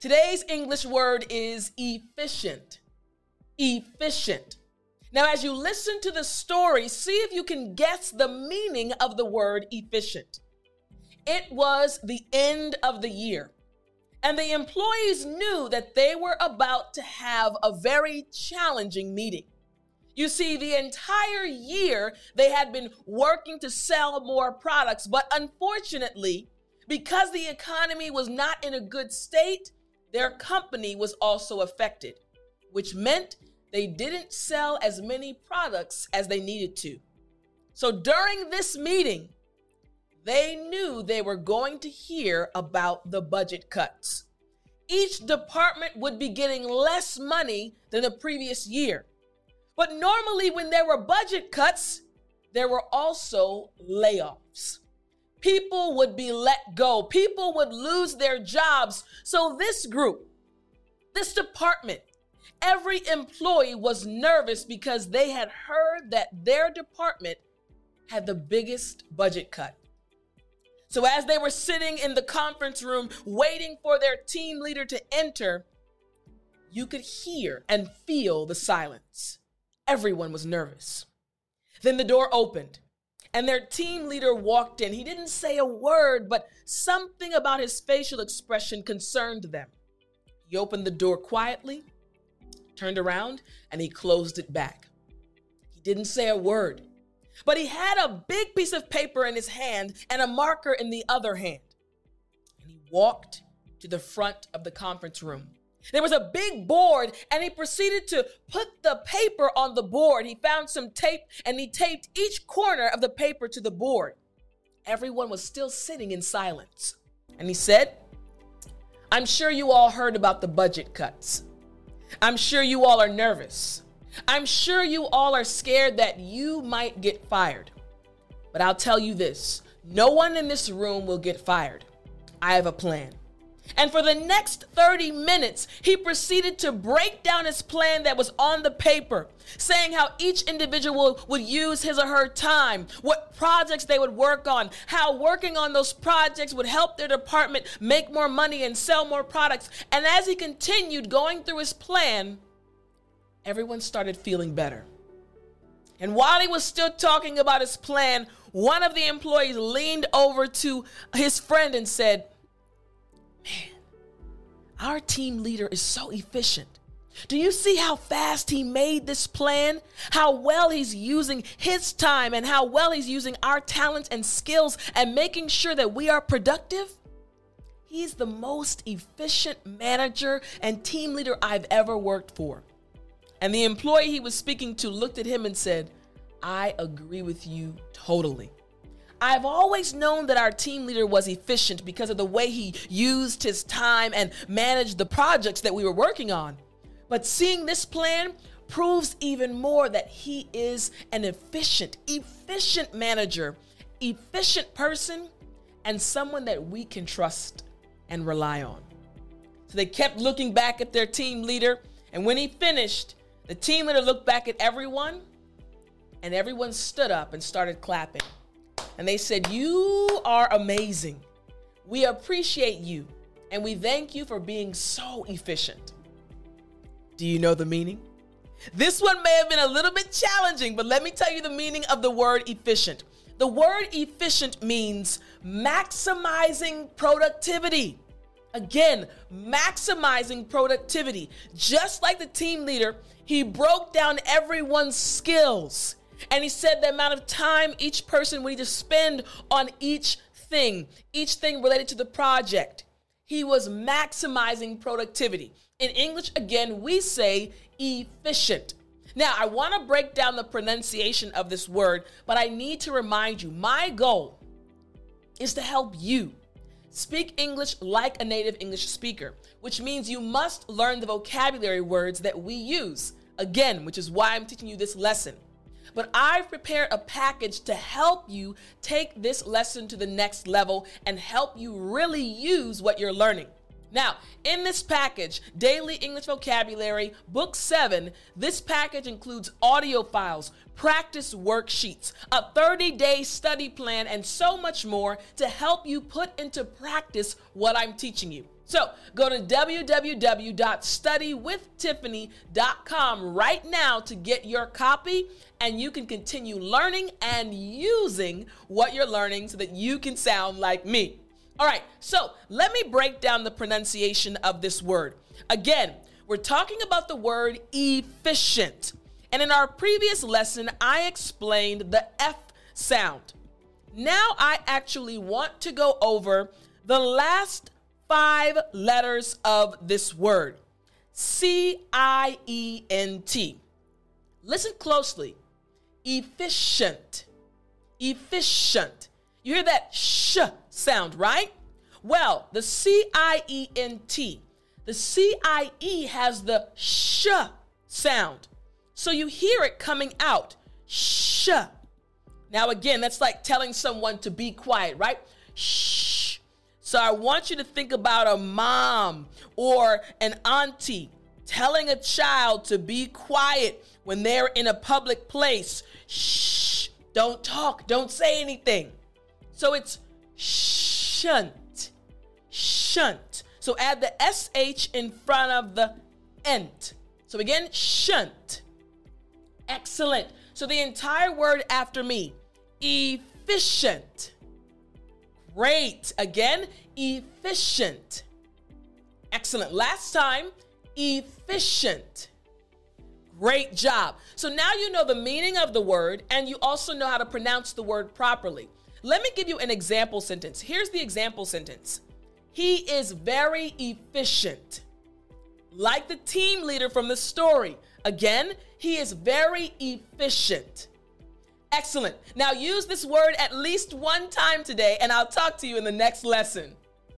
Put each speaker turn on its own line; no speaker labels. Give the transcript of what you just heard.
Today's English word is efficient. Efficient. Now, as you listen to the story, see if you can guess the meaning of the word efficient. It was the end of the year, and the employees knew that they were about to have a very challenging meeting. You see, the entire year they had been working to sell more products, but unfortunately, because the economy was not in a good state, their company was also affected, which meant they didn't sell as many products as they needed to. So during this meeting, they knew they were going to hear about the budget cuts. Each department would be getting less money than the previous year. But normally, when there were budget cuts, there were also layoffs. People would be let go, people would lose their jobs. So, this group, this department, every employee was nervous because they had heard that their department had the biggest budget cut. So, as they were sitting in the conference room waiting for their team leader to enter, you could hear and feel the silence. Everyone was nervous. Then the door opened and their team leader walked in. He didn't say a word, but something about his facial expression concerned them. He opened the door quietly, turned around, and he closed it back. He didn't say a word, but he had a big piece of paper in his hand and a marker in the other hand. And he walked to the front of the conference room. There was a big board, and he proceeded to put the paper on the board. He found some tape and he taped each corner of the paper to the board. Everyone was still sitting in silence. And he said, I'm sure you all heard about the budget cuts. I'm sure you all are nervous. I'm sure you all are scared that you might get fired. But I'll tell you this no one in this room will get fired. I have a plan. And for the next 30 minutes, he proceeded to break down his plan that was on the paper, saying how each individual would use his or her time, what projects they would work on, how working on those projects would help their department make more money and sell more products. And as he continued going through his plan, everyone started feeling better. And while he was still talking about his plan, one of the employees leaned over to his friend and said, our team leader is so efficient. Do you see how fast he made this plan? How well he's using his time and how well he's using our talents and skills and making sure that we are productive? He's the most efficient manager and team leader I've ever worked for. And the employee he was speaking to looked at him and said, I agree with you totally. I've always known that our team leader was efficient because of the way he used his time and managed the projects that we were working on. But seeing this plan proves even more that he is an efficient, efficient manager, efficient person, and someone that we can trust and rely on. So they kept looking back at their team leader, and when he finished, the team leader looked back at everyone, and everyone stood up and started clapping and they said, You are amazing. We appreciate you and we thank you for being so efficient. Do you know the meaning? This one may have been a little bit challenging, but let me tell you the meaning of the word efficient. The word efficient means maximizing productivity. Again, maximizing productivity. Just like the team leader, he broke down everyone's skills. And he said the amount of time each person would need to spend on each thing, each thing related to the project. He was maximizing productivity. In English, again, we say efficient. Now, I want to break down the pronunciation of this word, but I need to remind you my goal is to help you speak English like a native English speaker, which means you must learn the vocabulary words that we use. Again, which is why I'm teaching you this lesson but I've prepared a package to help you take this lesson to the next level and help you really use what you're learning. Now, in this package, Daily English Vocabulary, Book 7, this package includes audio files, practice worksheets, a 30 day study plan, and so much more to help you put into practice what I'm teaching you. So go to www.studywithtiffany.com right now to get your copy, and you can continue learning and using what you're learning so that you can sound like me. All right, so let me break down the pronunciation of this word. Again, we're talking about the word efficient. And in our previous lesson, I explained the F sound. Now I actually want to go over the last five letters of this word C I E N T. Listen closely. Efficient. Efficient. You hear that sh sound, right? Well, the C I E N T, the C I E has the sh sound. So you hear it coming out. Sh. Now, again, that's like telling someone to be quiet, right? Shh. So I want you to think about a mom or an auntie telling a child to be quiet when they're in a public place. Shh. Don't talk. Don't say anything. So it's shunt. Shunt. So add the SH in front of the ent. So again, shunt. Excellent. So the entire word after me efficient. Great. Again, efficient. Excellent. Last time, efficient. Great job. So now you know the meaning of the word and you also know how to pronounce the word properly. Let me give you an example sentence. Here's the example sentence He is very efficient. Like the team leader from the story. Again, he is very efficient. Excellent. Now use this word at least one time today, and I'll talk to you in the next lesson.